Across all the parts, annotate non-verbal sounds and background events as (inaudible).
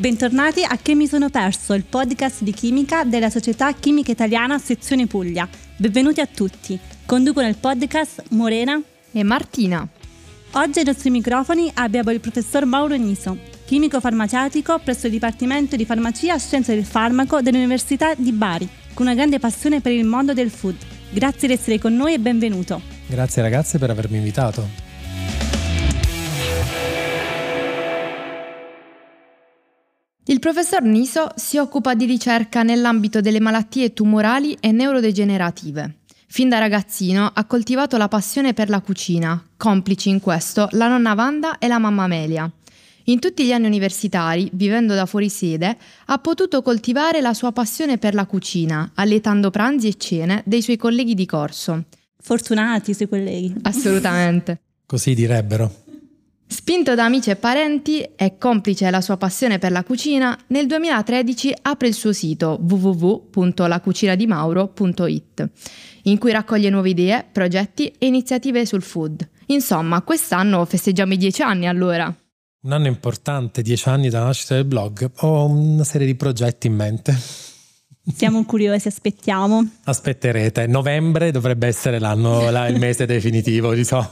Bentornati a Che mi sono perso, il podcast di chimica della Società Chimica Italiana Sezione Puglia. Benvenuti a tutti. Conducono il podcast Morena e Martina. Oggi ai nostri microfoni abbiamo il professor Mauro Niso, chimico farmaceutico presso il Dipartimento di Farmacia e Scienze del Farmaco dell'Università di Bari, con una grande passione per il mondo del food. Grazie di essere con noi e benvenuto. Grazie ragazze per avermi invitato. Il professor Niso si occupa di ricerca nell'ambito delle malattie tumorali e neurodegenerative. Fin da ragazzino ha coltivato la passione per la cucina, complici in questo la nonna Wanda e la mamma Amelia. In tutti gli anni universitari, vivendo da fuori sede, ha potuto coltivare la sua passione per la cucina, allietando pranzi e cene dei suoi colleghi di corso. Fortunati i suoi colleghi. Assolutamente. Così direbbero. Spinto da amici e parenti e complice della sua passione per la cucina, nel 2013 apre il suo sito www.lacucinadimauro.it, in cui raccoglie nuove idee, progetti e iniziative sul food. Insomma, quest'anno festeggiamo i dieci anni allora. Un anno importante, dieci anni dalla nascita del blog. Ho una serie di progetti in mente. Siamo curiosi, aspettiamo. Aspetterete. Novembre dovrebbe essere l'anno, il mese definitivo, di so.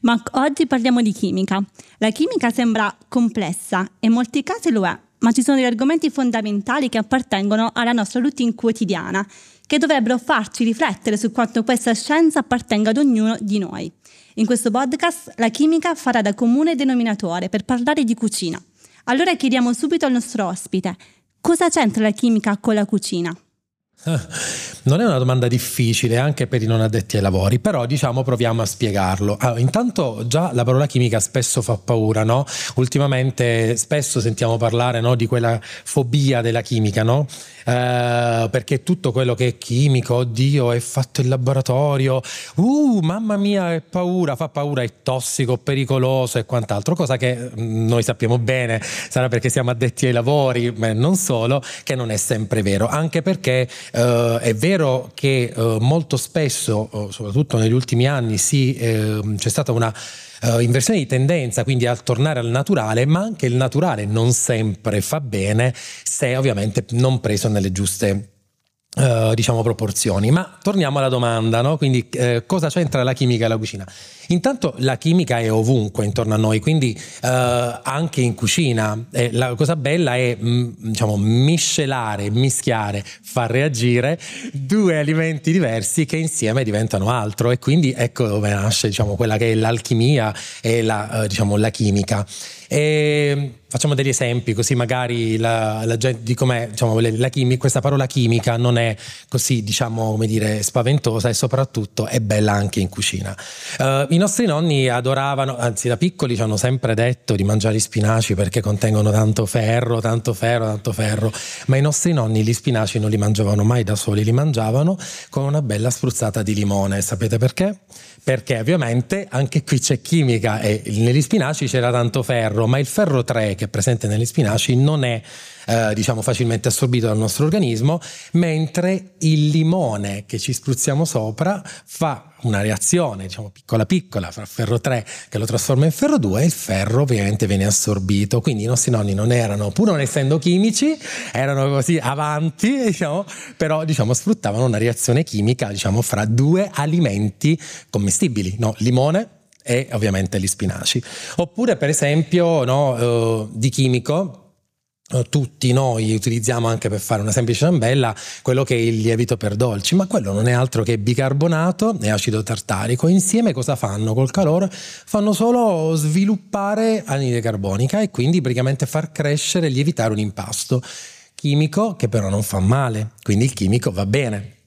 Ma oggi parliamo di chimica. La chimica sembra complessa e in molti casi lo è, ma ci sono degli argomenti fondamentali che appartengono alla nostra routine quotidiana, che dovrebbero farci riflettere su quanto questa scienza appartenga ad ognuno di noi. In questo podcast la chimica farà da comune denominatore per parlare di cucina. Allora chiediamo subito al nostro ospite, cosa c'entra la chimica con la cucina? (laughs) Non è una domanda difficile anche per i non addetti ai lavori, però diciamo proviamo a spiegarlo. Allora, intanto già la parola chimica spesso fa paura, no? Ultimamente spesso sentiamo parlare no, di quella fobia della chimica, no? Eh, perché tutto quello che è chimico, oddio, è fatto in laboratorio, uh, mamma mia, è paura, fa paura, è tossico, pericoloso e quant'altro, cosa che mm, noi sappiamo bene, sarà perché siamo addetti ai lavori, ma non solo, che non è sempre vero, anche perché eh, è vero che eh, molto spesso, eh, soprattutto negli ultimi anni, sì, ehm, c'è stata una uh, inversione di tendenza, quindi al tornare al naturale, ma anche il naturale non sempre fa bene se ovviamente non preso nelle giuste Uh, diciamo proporzioni. Ma torniamo alla domanda, no? Quindi uh, cosa c'entra la chimica e la cucina? Intanto la chimica è ovunque intorno a noi, quindi uh, anche in cucina. E la cosa bella è mh, mm, diciamo, miscelare, mischiare, far reagire due alimenti diversi che insieme diventano altro e quindi ecco dove nasce diciamo, quella che è l'alchimia e la, diciamo, la chimica. E facciamo degli esempi così magari la, la gente di com'è diciamo, la chimica, questa parola chimica non è così diciamo come dire spaventosa e soprattutto è bella anche in cucina. Uh, I nostri nonni adoravano, anzi da piccoli ci hanno sempre detto di mangiare gli spinaci perché contengono tanto ferro, tanto ferro, tanto ferro, ma i nostri nonni gli spinaci non li mangiavano mai da soli, li mangiavano con una bella spruzzata di limone. Sapete perché? Perché ovviamente anche qui c'è chimica e negli spinaci c'era tanto ferro, ma il ferro 3 che è presente negli spinaci non è eh, diciamo facilmente assorbito dal nostro organismo, mentre il limone che ci spruzziamo sopra fa una reazione, diciamo piccola piccola, fra ferro 3 che lo trasforma in ferro 2 e il ferro ovviamente viene assorbito. Quindi i nostri nonni non erano, pur non essendo chimici, erano così avanti, (laughs) diciamo, però diciamo sfruttavano una reazione chimica, diciamo, fra due alimenti commestibili, no? limone e ovviamente gli spinaci. Oppure per esempio no, uh, di chimico eh, tutti noi utilizziamo anche per fare una semplice ciambella quello che è il lievito per dolci, ma quello non è altro che bicarbonato e acido tartarico. Insieme cosa fanno col calore? Fanno solo sviluppare anidride carbonica e quindi praticamente far crescere e lievitare un impasto chimico che però non fa male, quindi il chimico va bene.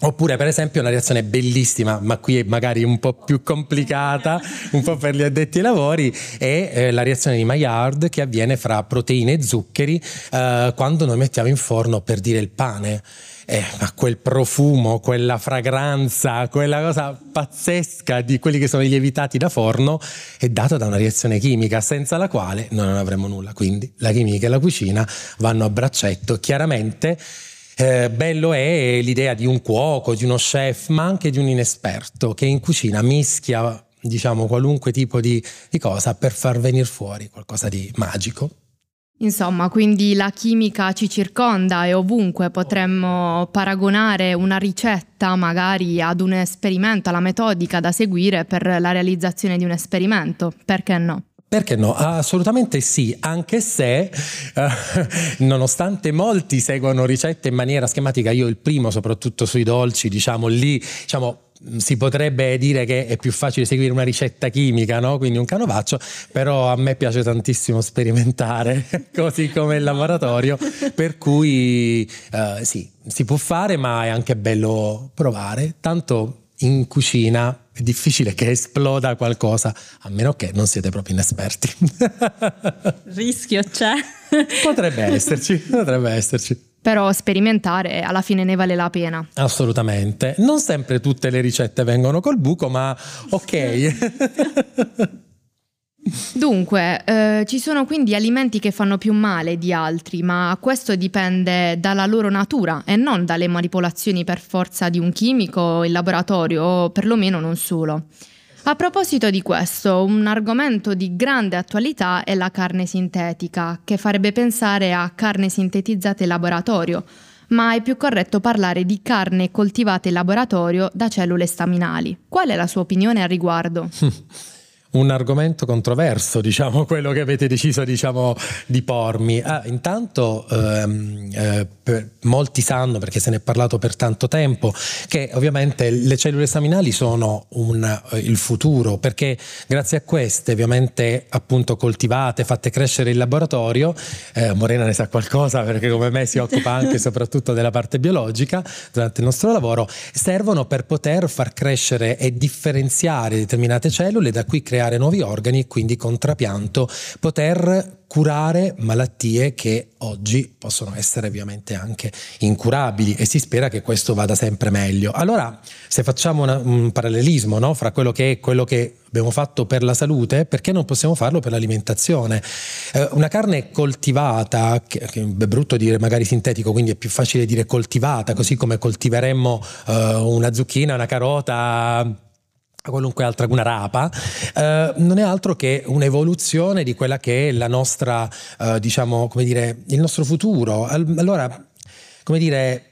Oppure, per esempio, una reazione bellissima, ma qui è magari un po' più complicata, un po' per gli addetti ai lavori, è eh, la reazione di Maillard che avviene fra proteine e zuccheri eh, quando noi mettiamo in forno per dire il pane. Eh, ma quel profumo, quella fragranza, quella cosa pazzesca di quelli che sono i lievitati da forno è data da una reazione chimica senza la quale noi non avremo nulla. Quindi la chimica e la cucina vanno a braccetto. Chiaramente eh, bello è l'idea di un cuoco, di uno chef, ma anche di un inesperto che in cucina mischia diciamo qualunque tipo di, di cosa per far venire fuori qualcosa di magico. Insomma, quindi la chimica ci circonda e ovunque potremmo paragonare una ricetta magari ad un esperimento, alla metodica da seguire per la realizzazione di un esperimento, perché no? Perché no? Assolutamente sì, anche se eh, (laughs) nonostante molti seguono ricette in maniera schematica, io il primo soprattutto sui dolci, diciamo lì, diciamo si potrebbe dire che è più facile seguire una ricetta chimica, no? quindi un canovaccio, però a me piace tantissimo sperimentare, (laughs) così come il laboratorio, per cui uh, sì, si può fare, ma è anche bello provare, tanto in cucina è difficile che esploda qualcosa, a meno che non siete proprio inesperti. (laughs) Rischio c'è. Potrebbe (laughs) esserci, potrebbe esserci però sperimentare alla fine ne vale la pena. Assolutamente. Non sempre tutte le ricette vengono col buco, ma ok. (laughs) Dunque, eh, ci sono quindi alimenti che fanno più male di altri, ma questo dipende dalla loro natura e non dalle manipolazioni per forza di un chimico in laboratorio, o perlomeno non solo. A proposito di questo, un argomento di grande attualità è la carne sintetica, che farebbe pensare a carne sintetizzata in laboratorio, ma è più corretto parlare di carne coltivata in laboratorio da cellule staminali. Qual è la sua opinione al riguardo? (laughs) un argomento controverso, diciamo, quello che avete deciso diciamo, di pormi. Ah, intanto ehm, eh, molti sanno, perché se ne è parlato per tanto tempo, che ovviamente le cellule staminali sono un, eh, il futuro, perché grazie a queste, ovviamente appunto coltivate, fatte crescere in laboratorio, eh, Morena ne sa qualcosa perché come me si occupa anche e (laughs) soprattutto della parte biologica durante il nostro lavoro, servono per poter far crescere e differenziare determinate cellule, da cui creare creare nuovi organi e quindi con trapianto poter curare malattie che oggi possono essere ovviamente anche incurabili e si spera che questo vada sempre meglio. Allora, se facciamo una, un parallelismo no, fra quello che è quello che abbiamo fatto per la salute, perché non possiamo farlo per l'alimentazione? Eh, una carne coltivata, che, che, è brutto dire magari sintetico, quindi è più facile dire coltivata, così come coltiveremmo eh, una zucchina, una carota qualunque altra, una rapa, eh, non è altro che un'evoluzione di quella che è la nostra, eh, diciamo, come dire, il nostro futuro. Allora, come dire,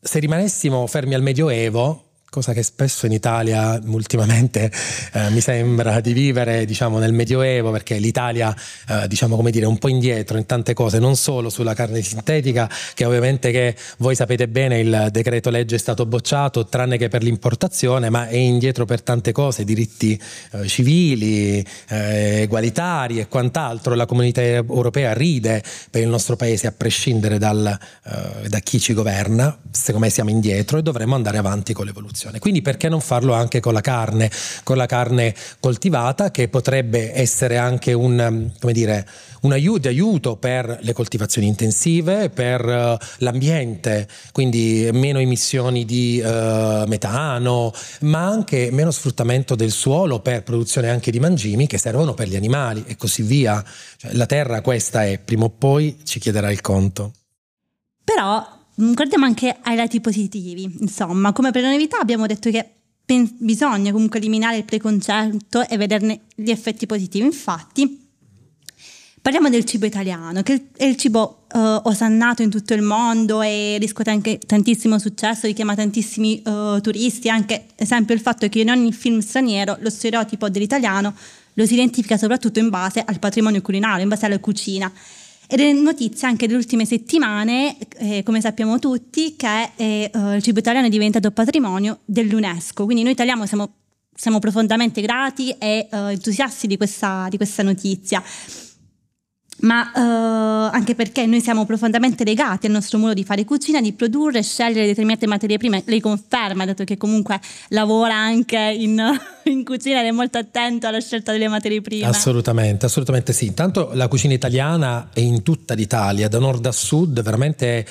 se rimanessimo fermi al Medioevo, cosa che spesso in Italia ultimamente eh, mi sembra di vivere diciamo, nel Medioevo, perché l'Italia eh, diciamo, dire, è un po' indietro in tante cose, non solo sulla carne sintetica, che ovviamente che voi sapete bene il decreto legge è stato bocciato, tranne che per l'importazione, ma è indietro per tante cose, diritti eh, civili, eh, egualitari e quant'altro. La comunità europea ride per il nostro paese a prescindere dal, eh, da chi ci governa, secondo me siamo indietro e dovremmo andare avanti con l'evoluzione produzione. Quindi perché non farlo anche con la carne, con la carne coltivata che potrebbe essere anche un, come dire, un aiuto, aiuto per le coltivazioni intensive, per uh, l'ambiente, quindi meno emissioni di uh, metano, ma anche meno sfruttamento del suolo per produzione anche di mangimi che servono per gli animali e così via. Cioè, la terra questa è, prima o poi ci chiederà il conto. Però Mm, guardiamo anche ai lati positivi. Insomma, come per la novità abbiamo detto che pen- bisogna comunque eliminare il preconcetto e vederne gli effetti positivi. Infatti, parliamo del cibo italiano, che è il cibo uh, osannato in tutto il mondo e riscuote anche tantissimo successo, richiama tantissimi uh, turisti, anche esempio il fatto che in ogni film straniero lo stereotipo dell'italiano lo si identifica soprattutto in base al patrimonio culinario, in base alla cucina. Ed è notizia anche delle ultime settimane, eh, come sappiamo tutti, che eh, il cibo italiano è diventato patrimonio dell'UNESCO. Quindi noi italiani siamo, siamo profondamente grati e eh, entusiasti di questa, di questa notizia ma uh, anche perché noi siamo profondamente legati al nostro modo di fare cucina, di produrre, scegliere determinate materie prime. Lei conferma, dato che comunque lavora anche in, (laughs) in cucina ed è molto attento alla scelta delle materie prime. Assolutamente, assolutamente sì. Intanto la cucina italiana è in tutta l'Italia, da nord a sud, veramente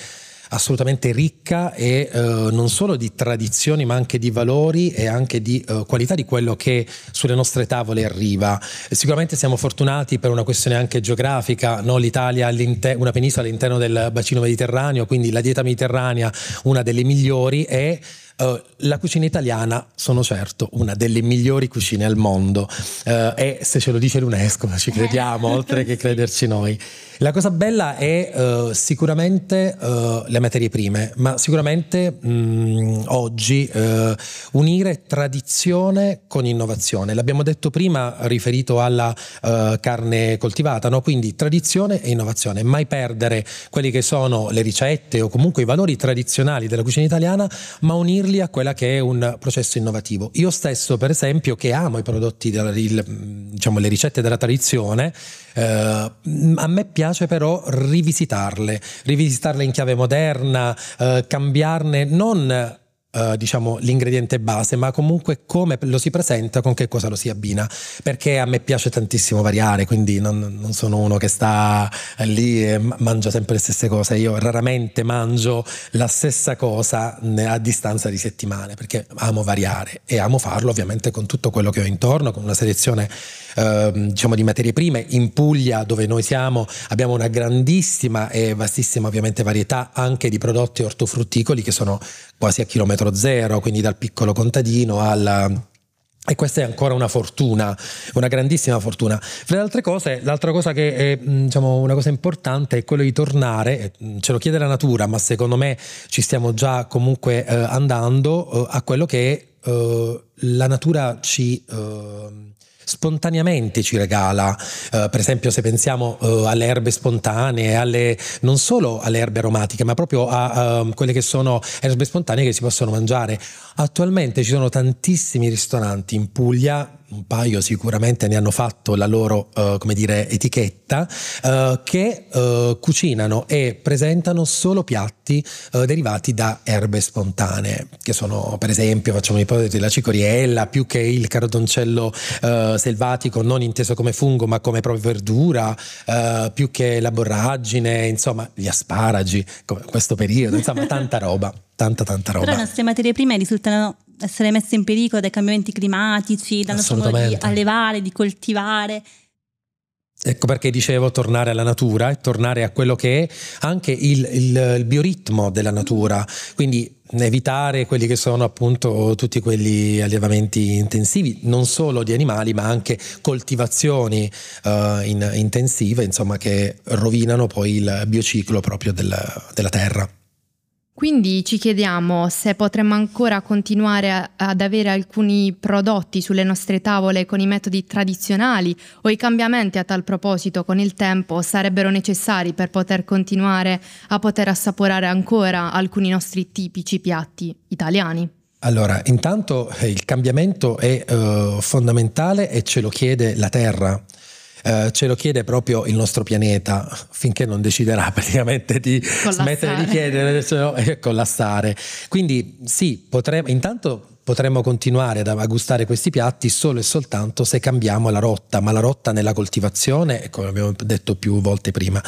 assolutamente ricca e eh, non solo di tradizioni ma anche di valori e anche di eh, qualità di quello che sulle nostre tavole arriva. Sicuramente siamo fortunati per una questione anche geografica, no? l'Italia è una penisola all'interno del bacino mediterraneo, quindi la dieta mediterranea una delle migliori e Uh, la cucina italiana, sono certo, una delle migliori cucine al mondo uh, e se ce lo dice l'UNESCO (laughs) ci crediamo, oltre che crederci noi. La cosa bella è uh, sicuramente le materie prime, ma sicuramente mh, mm, oggi unire tradizione con innovazione. L'abbiamo detto prima riferito alla carne coltivata, no? quindi tradizione e innovazione, mai perdere quelli che sono le ricette o comunque i valori tradizionali della cucina italiana, ma unirli a quella che è un processo innovativo. Io stesso, per esempio, che amo i prodotti, il, diciamo le ricette della tradizione, eh, a me piace però rivisitarle, rivisitarle in chiave moderna, eh, cambiarne non Uh, diciamo l'ingrediente base, ma comunque come lo si presenta, con che cosa lo si abbina. Perché a me piace tantissimo variare, quindi non, non sono uno che sta lì e mangia sempre le stesse cose. Io raramente mangio la stessa cosa a distanza di settimane, perché amo variare e amo farlo ovviamente con tutto quello che ho intorno, con una selezione uh, diciamo di materie prime. In Puglia, dove noi siamo, abbiamo una grandissima e vastissima ovviamente varietà anche di prodotti ortofrutticoli che sono quasi a chilometro zero, quindi dal piccolo contadino al e questa è ancora una fortuna, una grandissima fortuna. Fra le altre cose, l'altra cosa che è diciamo, una cosa importante è quello di tornare, ce lo chiede la natura, ma secondo me ci stiamo già comunque eh, andando eh, a quello che eh, la natura ci eh, spontaneamente ci regala, uh, per esempio se pensiamo uh, alle erbe spontanee, alle, non solo alle erbe aromatiche, ma proprio a uh, quelle che sono erbe spontanee che si possono mangiare. Attualmente ci sono tantissimi ristoranti in Puglia un paio sicuramente ne hanno fatto la loro uh, come dire, etichetta, uh, che uh, cucinano e presentano solo piatti derivati da erbe spontanee, che sono per esempio, facciamo un'ipotesi, la cicoriella, più che il cardoncello selvatico, non inteso come fungo ma come proprio verdura, più che la borragine, insomma gli asparagi, questo periodo, insomma tanta roba, tanta tanta roba. Però le nostre materie prime risultano essere messe in pericolo dai cambiamenti climatici, dal nostro modo di allevare, di coltivare. Ecco perché dicevo tornare alla natura e tornare a quello che è anche il, il, il, bioritmo della natura, quindi evitare quelli che sono appunto tutti quegli allevamenti intensivi, non solo di animali ma anche coltivazioni uh, in, intensive, insomma che rovinano poi il biociclo proprio della, della terra. Quindi ci chiediamo se potremmo ancora continuare ad avere alcuni prodotti sulle nostre tavole con i metodi tradizionali o i cambiamenti a tal proposito con il tempo sarebbero necessari per poter continuare a poter assaporare ancora alcuni nostri tipici piatti italiani. Allora, intanto eh, il cambiamento è uh, fondamentale e ce lo chiede la terra. Eh, ce lo chiede proprio il nostro pianeta finché non deciderà (laughs) praticamente di collassare. smettere di chiedere e collassare. Quindi sì, potremmo, intanto potremmo continuare ad gustare questi piatti solo e soltanto se cambiamo la rotta, ma la rotta nella coltivazione, come abbiamo detto più volte prima,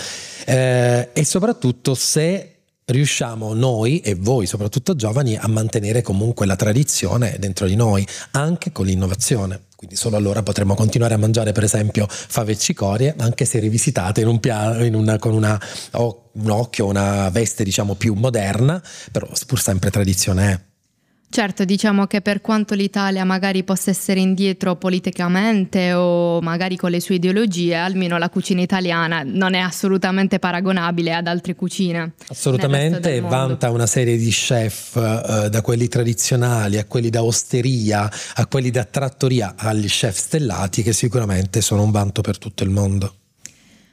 eh, e soprattutto se riusciamo noi e voi soprattutto giovani a mantenere comunque la tradizione dentro di noi, anche con l'innovazione. Quindi solo allora potremo continuare a mangiare per esempio fave e cicorie, anche se rivisitate in un piano, in una, con una, un occhio, una veste diciamo più moderna, però pur sempre tradizione è. Certo, diciamo che per quanto l'Italia magari possa essere indietro politicamente o magari con le sue ideologie, almeno la cucina italiana non è assolutamente paragonabile ad altre cucine. Assolutamente, vanta una serie di chef, eh, da quelli tradizionali a quelli da osteria, a quelli da trattoria, agli chef stellati che sicuramente sono un vanto per tutto il mondo.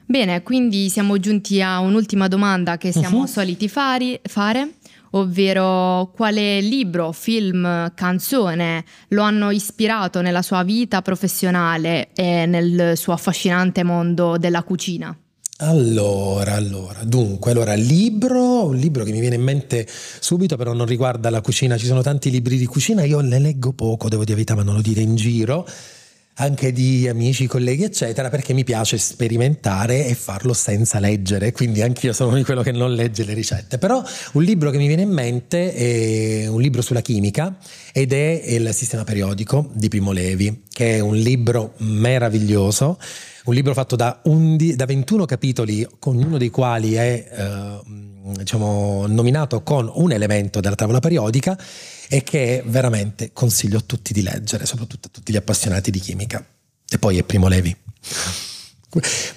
Bene, quindi siamo giunti a un'ultima domanda che siamo uh-huh. soliti fari, fare ovvero quale libro, film, canzone lo hanno ispirato nella sua vita professionale e nel suo affascinante mondo della cucina. Allora, allora, dunque, allora, libro, un libro che mi viene in mente subito, però non riguarda la cucina, ci sono tanti libri di cucina, io ne leggo poco, devo dire ma non lo dire in giro anche di amici, colleghi, eccetera, perché mi piace sperimentare e farlo senza leggere, quindi anch'io sono di quello che non legge le ricette. Però un libro che mi viene in mente è un libro sulla chimica ed è Il sistema periodico di Primo Levi, che è un libro meraviglioso un libro fatto da, undi, da 21 capitoli, ognuno dei quali è eh, diciamo, nominato con un elemento della tavola periodica e che veramente consiglio a tutti di leggere, soprattutto a tutti gli appassionati di chimica. E poi è Primo Levi.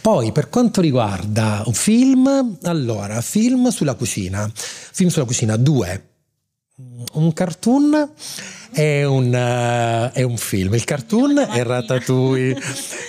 Poi per quanto riguarda un film, allora, film sulla cucina. Film sulla cucina 2. Un cartoon è un, uh, è un, film. Il cartoon è Ratatouille.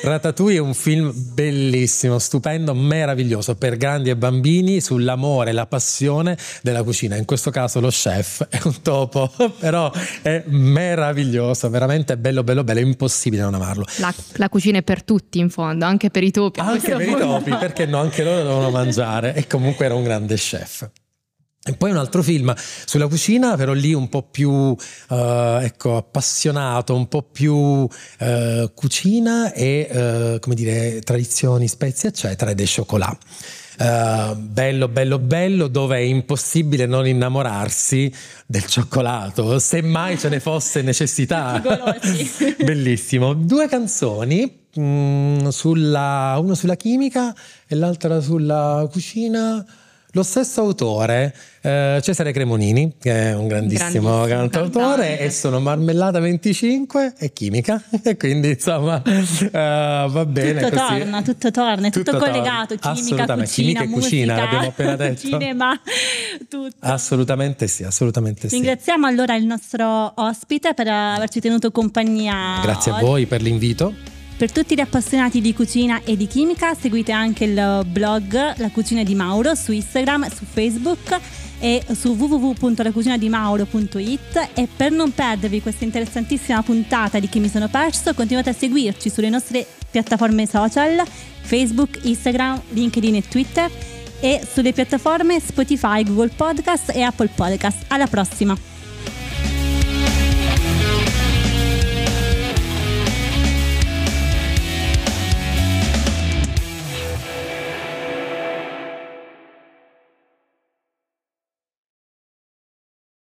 Ratatouille è un film bellissimo, stupendo, meraviglioso per grandi e bambini sull'amore la passione della cucina. In questo caso lo chef è un topo, (laughs) però è meraviglioso, veramente bello, bello, bello. È impossibile non amarlo. La, la cucina è per tutti, in fondo, anche per i topi. Anche per i topi, (laughs) perché no? Anche loro devono mangiare. E comunque era un grande chef. E poi un altro film sulla cucina, però lì un po' più uh, ecco, appassionato, un po' più uh, cucina e uh, come dire, tradizioni, spezie, eccetera, ed è Chocolat. bello, bello, bello, dove è impossibile non innamorarsi del cioccolato, se mai ce ne fosse necessità. (laughs) Bellissimo. Due canzoni, mh, mm, sulla, una sulla chimica e l'altra sulla cucina lo stesso autore, eh, Cesare Cremonini, che è un grandissimo, cantautore, e sono Marmellata 25 e Chimica. (laughs) E quindi insomma uh, va bene. Tutto così. torna, tutto torna, è tutto, tutto collegato. Torna. Chimica, cucina, chimica e musica, cucina, l'abbiamo appena (laughs) detto. Cinema, tutto. Assolutamente sì, assolutamente sì. Ringraziamo allora il nostro ospite per averci tenuto compagnia. Grazie oggi. a voi per l'invito. Per tutti gli appassionati di cucina e di chimica seguite anche il blog La Cucina di Mauro su Instagram, su Facebook e su www.lacucinadimauro.it e per non perdervi questa interessantissima puntata di Chi mi sono perso continuate a seguirci sulle nostre piattaforme social Facebook, Instagram, LinkedIn e Twitter e sulle piattaforme Spotify, Google Podcast e Apple Podcast. Alla prossima!